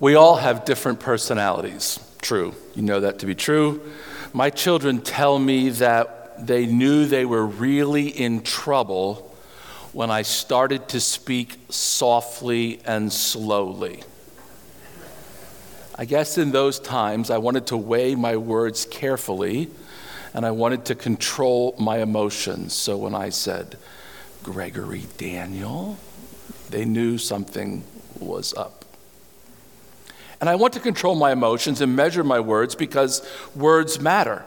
We all have different personalities. True. You know that to be true. My children tell me that they knew they were really in trouble when I started to speak softly and slowly. I guess in those times I wanted to weigh my words carefully and I wanted to control my emotions. So when I said, Gregory Daniel, they knew something was up. And I want to control my emotions and measure my words because words matter.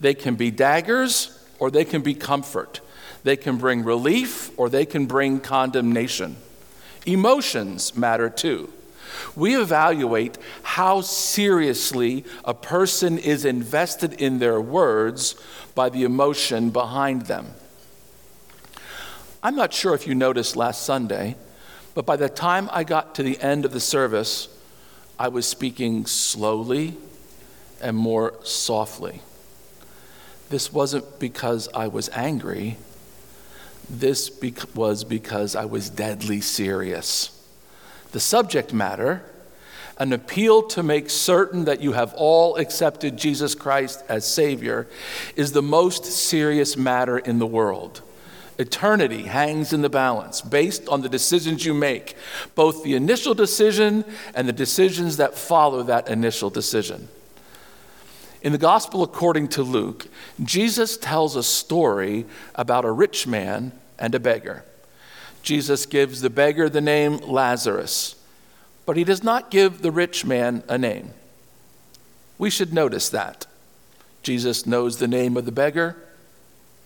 They can be daggers or they can be comfort. They can bring relief or they can bring condemnation. Emotions matter too. We evaluate how seriously a person is invested in their words by the emotion behind them. I'm not sure if you noticed last Sunday, but by the time I got to the end of the service, I was speaking slowly and more softly. This wasn't because I was angry. This was because I was deadly serious. The subject matter, an appeal to make certain that you have all accepted Jesus Christ as Savior, is the most serious matter in the world. Eternity hangs in the balance based on the decisions you make, both the initial decision and the decisions that follow that initial decision. In the Gospel according to Luke, Jesus tells a story about a rich man and a beggar. Jesus gives the beggar the name Lazarus, but he does not give the rich man a name. We should notice that. Jesus knows the name of the beggar,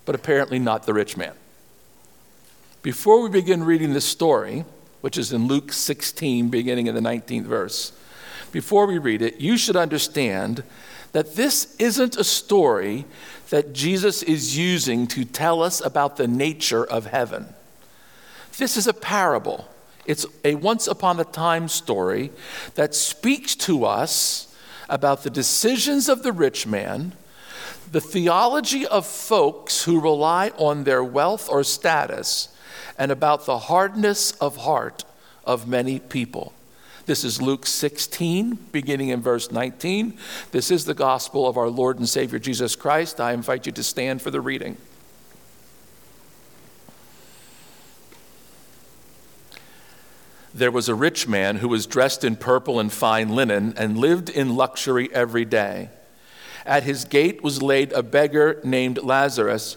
but apparently not the rich man. Before we begin reading this story, which is in Luke 16, beginning in the 19th verse, before we read it, you should understand that this isn't a story that Jesus is using to tell us about the nature of heaven. This is a parable. It's a once upon a time story that speaks to us about the decisions of the rich man, the theology of folks who rely on their wealth or status, and about the hardness of heart of many people. This is Luke 16, beginning in verse 19. This is the gospel of our Lord and Savior Jesus Christ. I invite you to stand for the reading. There was a rich man who was dressed in purple and fine linen and lived in luxury every day. At his gate was laid a beggar named Lazarus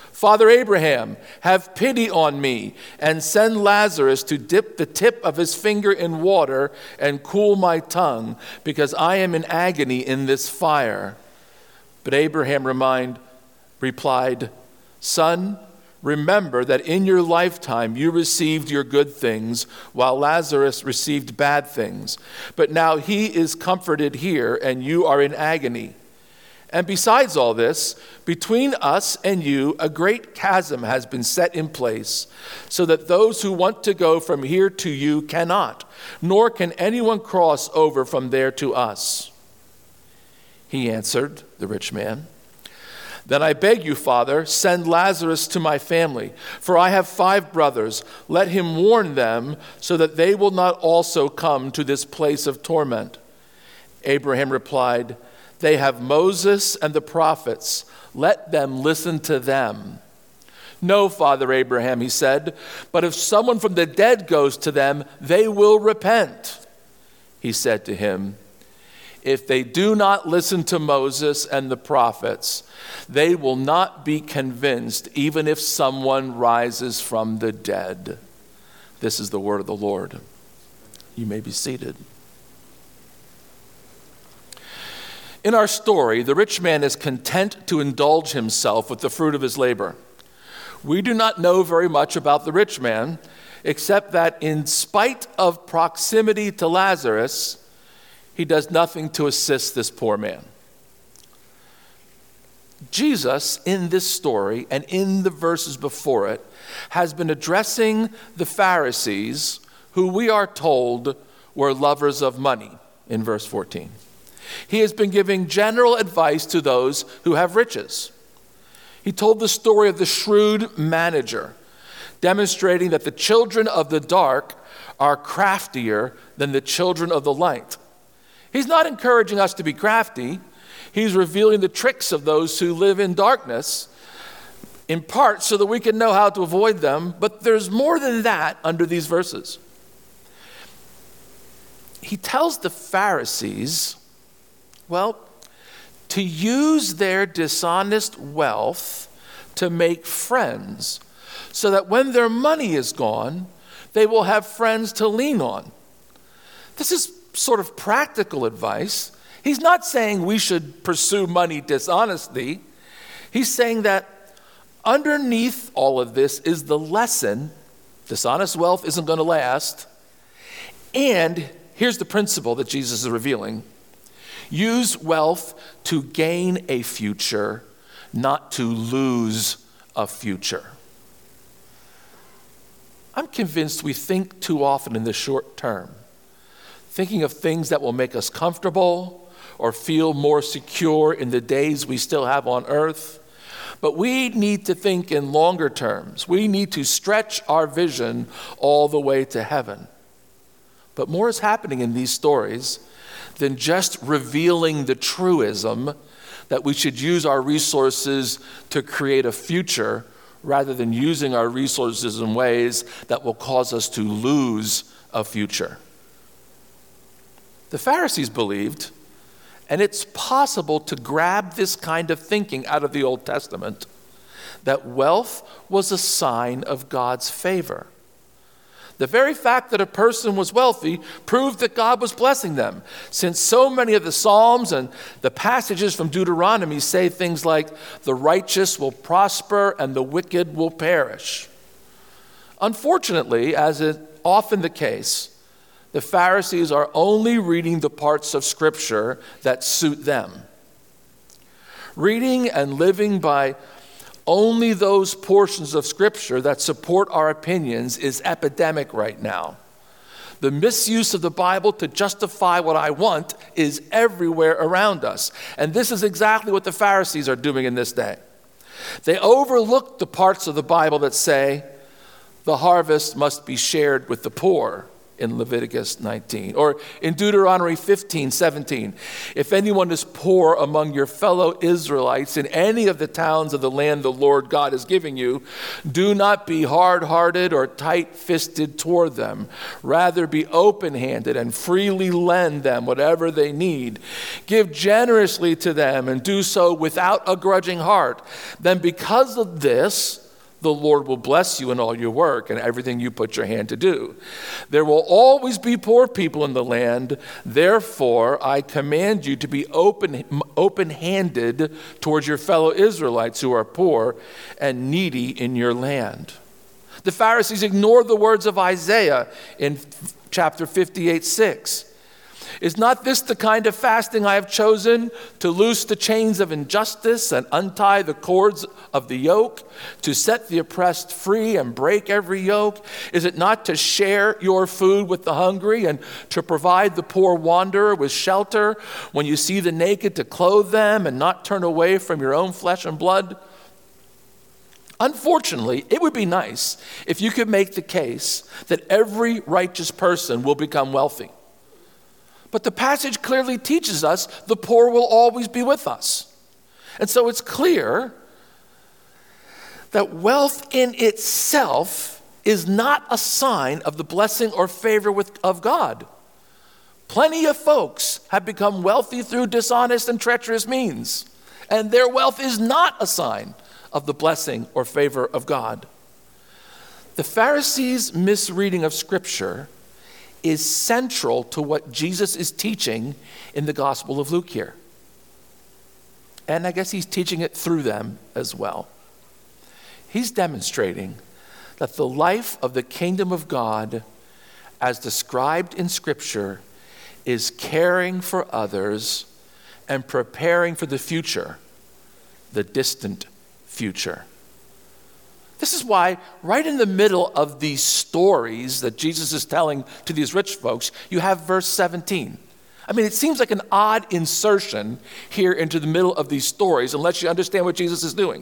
Father Abraham, have pity on me and send Lazarus to dip the tip of his finger in water and cool my tongue, because I am in agony in this fire. But Abraham remind, replied, Son, remember that in your lifetime you received your good things, while Lazarus received bad things. But now he is comforted here, and you are in agony. And besides all this, between us and you, a great chasm has been set in place, so that those who want to go from here to you cannot, nor can anyone cross over from there to us. He answered, the rich man, Then I beg you, Father, send Lazarus to my family, for I have five brothers. Let him warn them, so that they will not also come to this place of torment. Abraham replied, they have Moses and the prophets. Let them listen to them. No, Father Abraham, he said, but if someone from the dead goes to them, they will repent. He said to him, If they do not listen to Moses and the prophets, they will not be convinced, even if someone rises from the dead. This is the word of the Lord. You may be seated. In our story, the rich man is content to indulge himself with the fruit of his labor. We do not know very much about the rich man, except that in spite of proximity to Lazarus, he does nothing to assist this poor man. Jesus, in this story and in the verses before it, has been addressing the Pharisees, who we are told were lovers of money, in verse 14. He has been giving general advice to those who have riches. He told the story of the shrewd manager, demonstrating that the children of the dark are craftier than the children of the light. He's not encouraging us to be crafty. He's revealing the tricks of those who live in darkness, in part so that we can know how to avoid them. But there's more than that under these verses. He tells the Pharisees, well, to use their dishonest wealth to make friends, so that when their money is gone, they will have friends to lean on. This is sort of practical advice. He's not saying we should pursue money dishonestly. He's saying that underneath all of this is the lesson dishonest wealth isn't going to last. And here's the principle that Jesus is revealing use wealth to gain a future, not to lose a future. I'm convinced we think too often in the short term, thinking of things that will make us comfortable or feel more secure in the days we still have on earth. But we need to think in longer terms. We need to stretch our vision all the way to heaven. But more is happening in these stories than just revealing the truism that we should use our resources to create a future rather than using our resources in ways that will cause us to lose a future. The Pharisees believed, and it's possible to grab this kind of thinking out of the Old Testament, that wealth was a sign of God's favor. The very fact that a person was wealthy proved that God was blessing them, since so many of the Psalms and the passages from Deuteronomy say things like, the righteous will prosper and the wicked will perish. Unfortunately, as is often the case, the Pharisees are only reading the parts of Scripture that suit them. Reading and living by only those portions of Scripture that support our opinions is epidemic right now. The misuse of the Bible to justify what I want is everywhere around us. And this is exactly what the Pharisees are doing in this day. They overlook the parts of the Bible that say the harvest must be shared with the poor in Leviticus 19. Or in Deuteronomy 15, 17. If anyone is poor among your fellow Israelites in any of the towns of the land the Lord God is giving you, do not be hard hearted or tight fisted toward them. Rather, be open handed and freely lend them whatever they need. Give generously to them and do so without a grudging heart. Then, because of this, the Lord will bless you in all your work and everything you put your hand to do. There will always be poor people in the land. Therefore, I command you to be open, open-handed towards your fellow Israelites who are poor and needy in your land. The Pharisees ignored the words of Isaiah in chapter 58 6. Is not this the kind of fasting I have chosen to loose the chains of injustice and untie the cords of the yoke, to set the oppressed free and break every yoke? Is it not to share your food with the hungry and to provide the poor wanderer with shelter when you see the naked to clothe them and not turn away from your own flesh and blood? Unfortunately, it would be nice if you could make the case that every righteous person will become wealthy. But the passage clearly teaches us the poor will always be with us. And so it's clear that wealth in itself is not a sign of the blessing or favor with, of God. Plenty of folks have become wealthy through dishonest and treacherous means, and their wealth is not a sign of the blessing or favor of God. The Pharisees' misreading of Scripture is central to what Jesus is teaching in the Gospel of Luke here. And I guess he's teaching it through them as well. He's demonstrating that the life of the kingdom of God, as described in Scripture, is caring for others and preparing for the future, the distant future. This is why, right in the middle of these stories that Jesus is telling to these rich folks, you have verse 17. I mean, it seems like an odd insertion here into the middle of these stories unless you understand what Jesus is doing.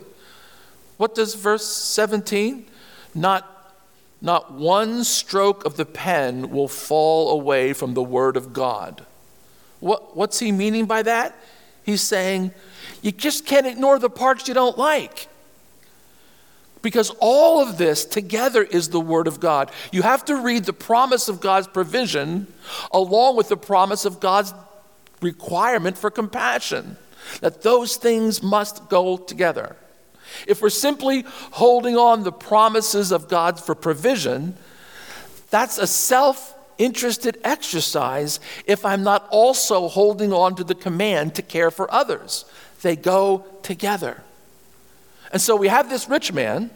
What does verse 17? Not, not one stroke of the pen will fall away from the word of God. What, what's he meaning by that? He's saying, you just can't ignore the parts you don't like. Because all of this together is the Word of God. You have to read the promise of God's provision along with the promise of God's requirement for compassion. That those things must go together. If we're simply holding on the promises of God for provision, that's a self interested exercise if I'm not also holding on to the command to care for others. They go together. And so we have this rich man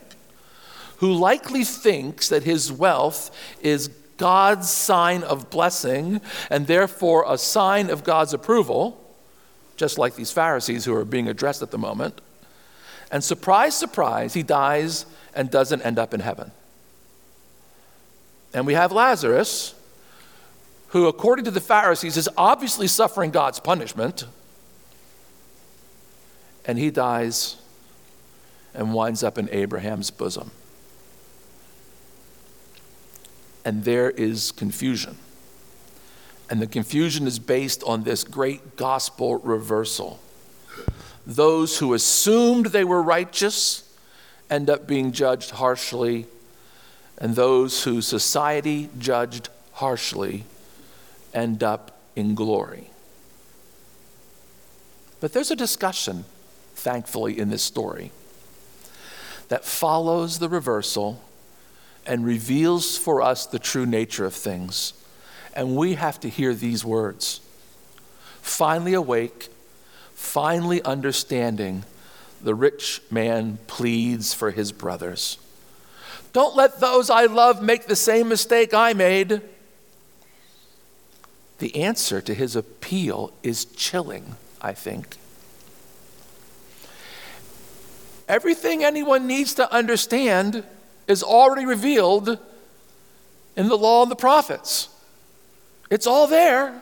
who likely thinks that his wealth is God's sign of blessing and therefore a sign of God's approval, just like these Pharisees who are being addressed at the moment. And surprise, surprise, he dies and doesn't end up in heaven. And we have Lazarus, who, according to the Pharisees, is obviously suffering God's punishment. And he dies and winds up in Abraham's bosom. And there is confusion. And the confusion is based on this great gospel reversal. Those who assumed they were righteous end up being judged harshly, and those who society judged harshly end up in glory. But there's a discussion, thankfully, in this story that follows the reversal and reveals for us the true nature of things. And we have to hear these words finally awake, finally understanding, the rich man pleads for his brothers. Don't let those I love make the same mistake I made. The answer to his appeal is chilling, I think. Everything anyone needs to understand is already revealed in the law and the prophets. It's all there.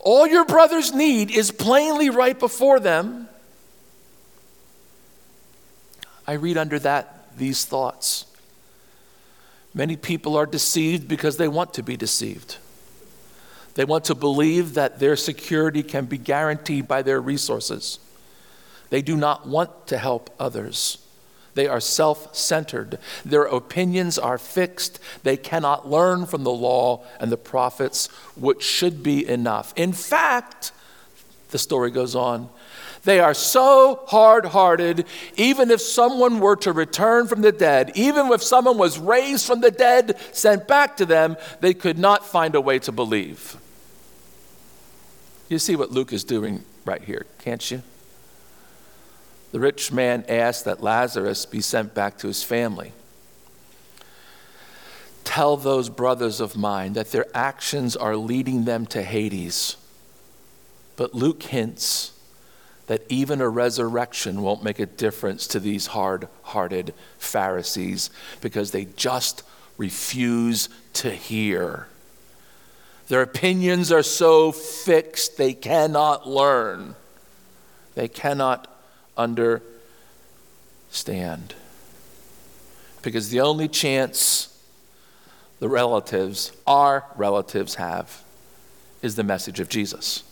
All your brothers need is plainly right before them. I read under that these thoughts. Many people are deceived because they want to be deceived. They want to believe that their security can be guaranteed by their resources. They do not want to help others. They are self centered. Their opinions are fixed. They cannot learn from the law and the prophets, which should be enough. In fact, the story goes on, they are so hard hearted, even if someone were to return from the dead, even if someone was raised from the dead, sent back to them, they could not find a way to believe. You see what Luke is doing right here, can't you? The rich man asked that Lazarus be sent back to his family. Tell those brothers of mine that their actions are leading them to Hades. But Luke hints that even a resurrection won't make a difference to these hard hearted Pharisees because they just refuse to hear. Their opinions are so fixed they cannot learn. They cannot understand. Because the only chance the relatives, our relatives, have is the message of Jesus.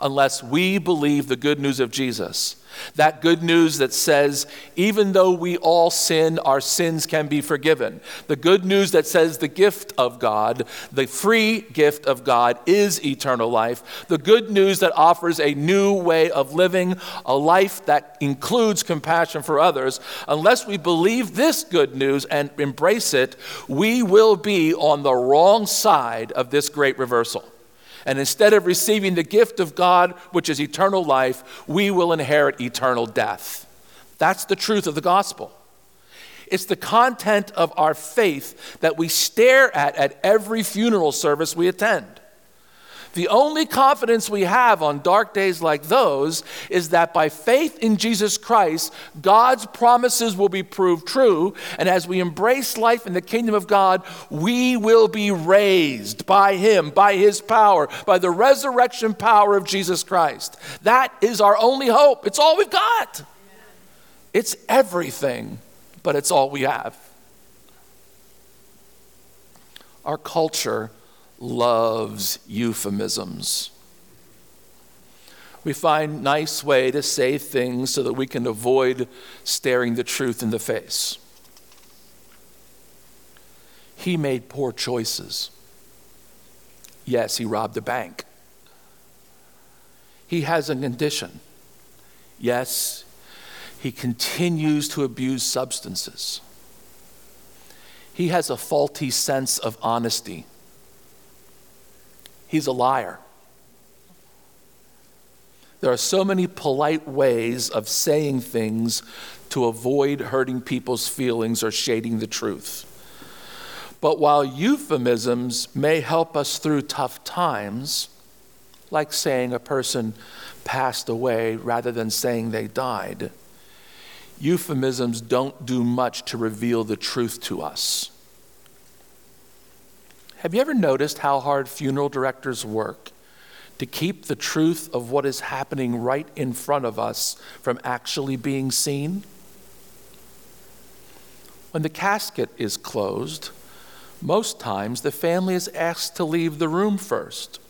Unless we believe the good news of Jesus, that good news that says, even though we all sin, our sins can be forgiven. The good news that says the gift of God, the free gift of God, is eternal life. The good news that offers a new way of living, a life that includes compassion for others. Unless we believe this good news and embrace it, we will be on the wrong side of this great reversal. And instead of receiving the gift of God, which is eternal life, we will inherit eternal death. That's the truth of the gospel. It's the content of our faith that we stare at at every funeral service we attend. The only confidence we have on dark days like those is that by faith in Jesus Christ, God's promises will be proved true. And as we embrace life in the kingdom of God, we will be raised by Him, by His power, by the resurrection power of Jesus Christ. That is our only hope. It's all we've got. It's everything, but it's all we have. Our culture loves euphemisms. We find nice way to say things so that we can avoid staring the truth in the face. He made poor choices. Yes, he robbed a bank. He has a condition. Yes, he continues to abuse substances. He has a faulty sense of honesty. He's a liar. There are so many polite ways of saying things to avoid hurting people's feelings or shading the truth. But while euphemisms may help us through tough times, like saying a person passed away rather than saying they died, euphemisms don't do much to reveal the truth to us. Have you ever noticed how hard funeral directors work to keep the truth of what is happening right in front of us from actually being seen? When the casket is closed, most times the family is asked to leave the room first,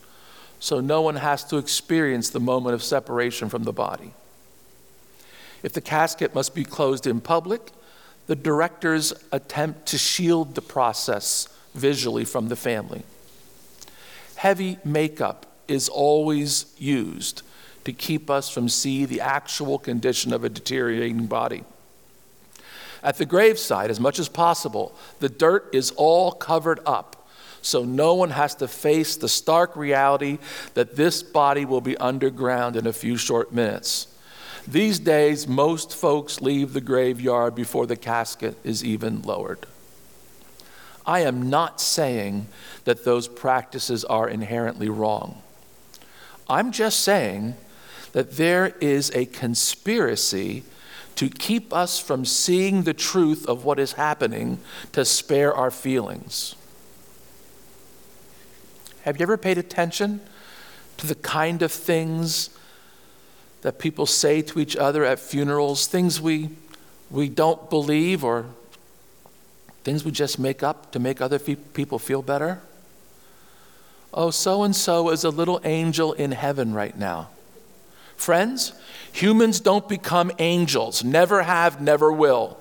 so no one has to experience the moment of separation from the body. If the casket must be closed in public, the directors attempt to shield the process visually from the family. Heavy makeup is always used to keep us from seeing the actual condition of a deteriorating body. At the graveside, as much as possible, the dirt is all covered up, so no one has to face the stark reality that this body will be underground in a few short minutes. These days, most folks leave the graveyard before the casket is even lowered. I am not saying that those practices are inherently wrong. I'm just saying that there is a conspiracy to keep us from seeing the truth of what is happening to spare our feelings. Have you ever paid attention to the kind of things that people say to each other at funerals, things we, we don't believe or Things we just make up to make other people feel better. Oh, so and so is a little angel in heaven right now. Friends, humans don't become angels, never have, never will.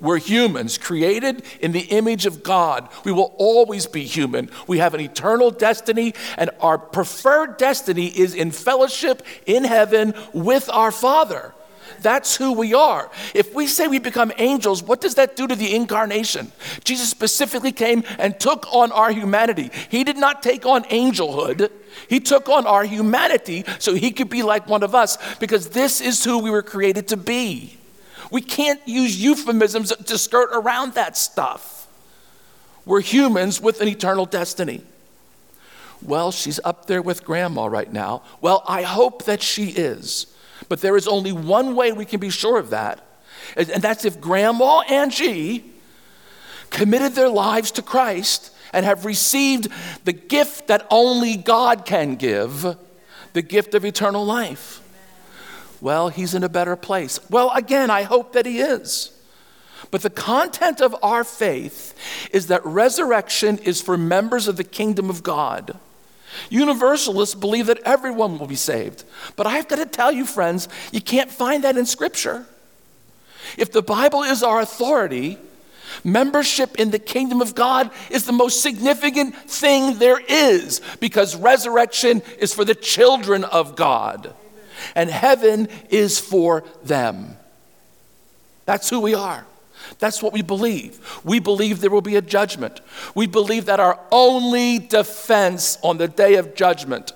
We're humans, created in the image of God. We will always be human. We have an eternal destiny, and our preferred destiny is in fellowship in heaven with our Father. That's who we are. If we say we become angels, what does that do to the incarnation? Jesus specifically came and took on our humanity. He did not take on angelhood. He took on our humanity so he could be like one of us because this is who we were created to be. We can't use euphemisms to skirt around that stuff. We're humans with an eternal destiny. Well, she's up there with grandma right now. Well, I hope that she is. But there is only one way we can be sure of that, and that's if Grandma Angie committed their lives to Christ and have received the gift that only God can give the gift of eternal life. Well, he's in a better place. Well, again, I hope that he is. But the content of our faith is that resurrection is for members of the kingdom of God. Universalists believe that everyone will be saved. But I've got to tell you, friends, you can't find that in Scripture. If the Bible is our authority, membership in the kingdom of God is the most significant thing there is because resurrection is for the children of God and heaven is for them. That's who we are. That's what we believe. We believe there will be a judgment. We believe that our only defense on the day of judgment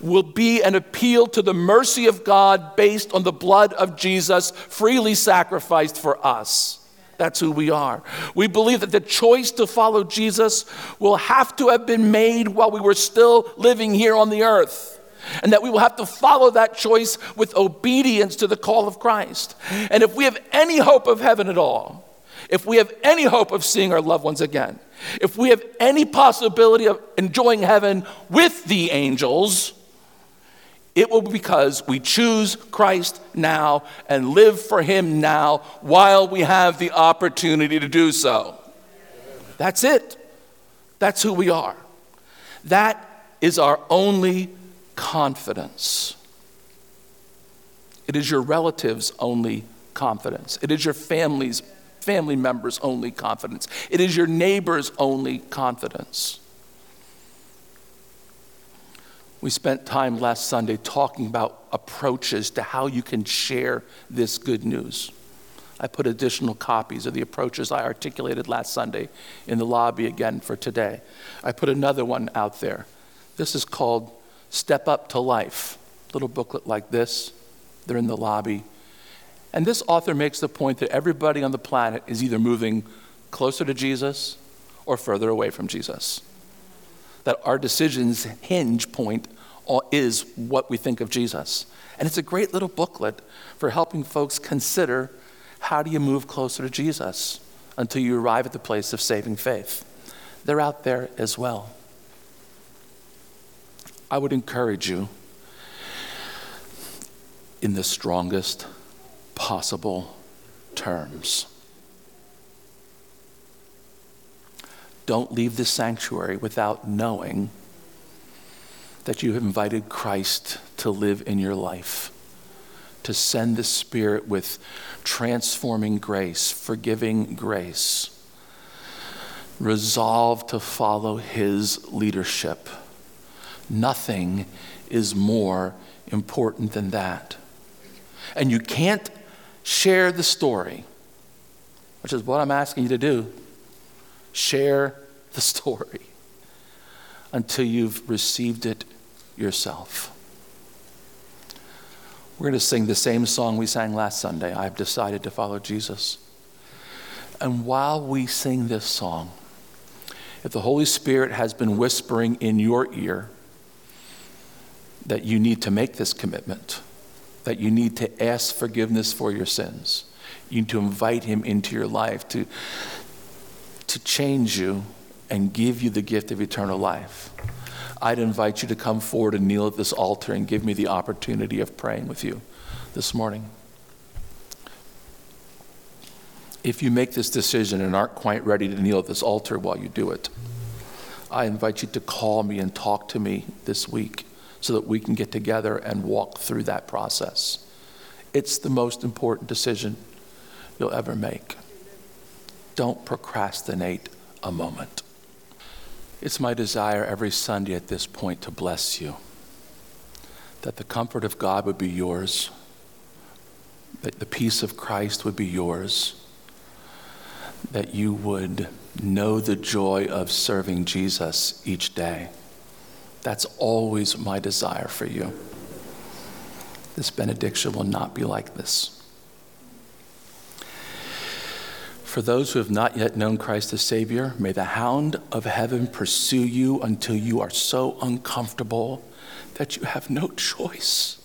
will be an appeal to the mercy of God based on the blood of Jesus freely sacrificed for us. That's who we are. We believe that the choice to follow Jesus will have to have been made while we were still living here on the earth. And that we will have to follow that choice with obedience to the call of Christ. And if we have any hope of heaven at all, if we have any hope of seeing our loved ones again, if we have any possibility of enjoying heaven with the angels, it will be because we choose Christ now and live for Him now while we have the opportunity to do so. That's it. That's who we are. That is our only confidence. It is your relatives' only confidence. It is your family's family members' only confidence. It is your neighbor's only confidence. We spent time last Sunday talking about approaches to how you can share this good news. I put additional copies of the approaches I articulated last Sunday in the lobby again for today. I put another one out there. This is called Step Up to Life. Little booklet like this. They're in the lobby. And this author makes the point that everybody on the planet is either moving closer to Jesus or further away from Jesus that our decisions hinge point is what we think of Jesus. And it's a great little booklet for helping folks consider how do you move closer to Jesus until you arrive at the place of saving faith. They're out there as well. I would encourage you in the strongest possible terms Don't leave the sanctuary without knowing that you have invited Christ to live in your life, to send the Spirit with transforming grace, forgiving grace. Resolve to follow His leadership. Nothing is more important than that. And you can't share the story, which is what I'm asking you to do Share the story until you've received it yourself. We're going to sing the same song we sang last Sunday I've decided to follow Jesus. And while we sing this song, if the Holy Spirit has been whispering in your ear that you need to make this commitment, that you need to ask forgiveness for your sins, you need to invite Him into your life, to to change you and give you the gift of eternal life, I'd invite you to come forward and kneel at this altar and give me the opportunity of praying with you this morning. If you make this decision and aren't quite ready to kneel at this altar while you do it, I invite you to call me and talk to me this week so that we can get together and walk through that process. It's the most important decision you'll ever make. Don't procrastinate a moment. It's my desire every Sunday at this point to bless you, that the comfort of God would be yours, that the peace of Christ would be yours, that you would know the joy of serving Jesus each day. That's always my desire for you. This benediction will not be like this. For those who have not yet known Christ as Savior, may the hound of heaven pursue you until you are so uncomfortable that you have no choice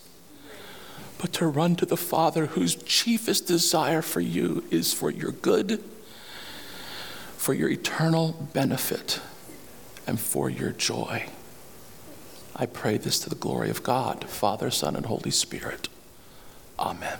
but to run to the Father whose chiefest desire for you is for your good, for your eternal benefit, and for your joy. I pray this to the glory of God, Father, Son, and Holy Spirit. Amen.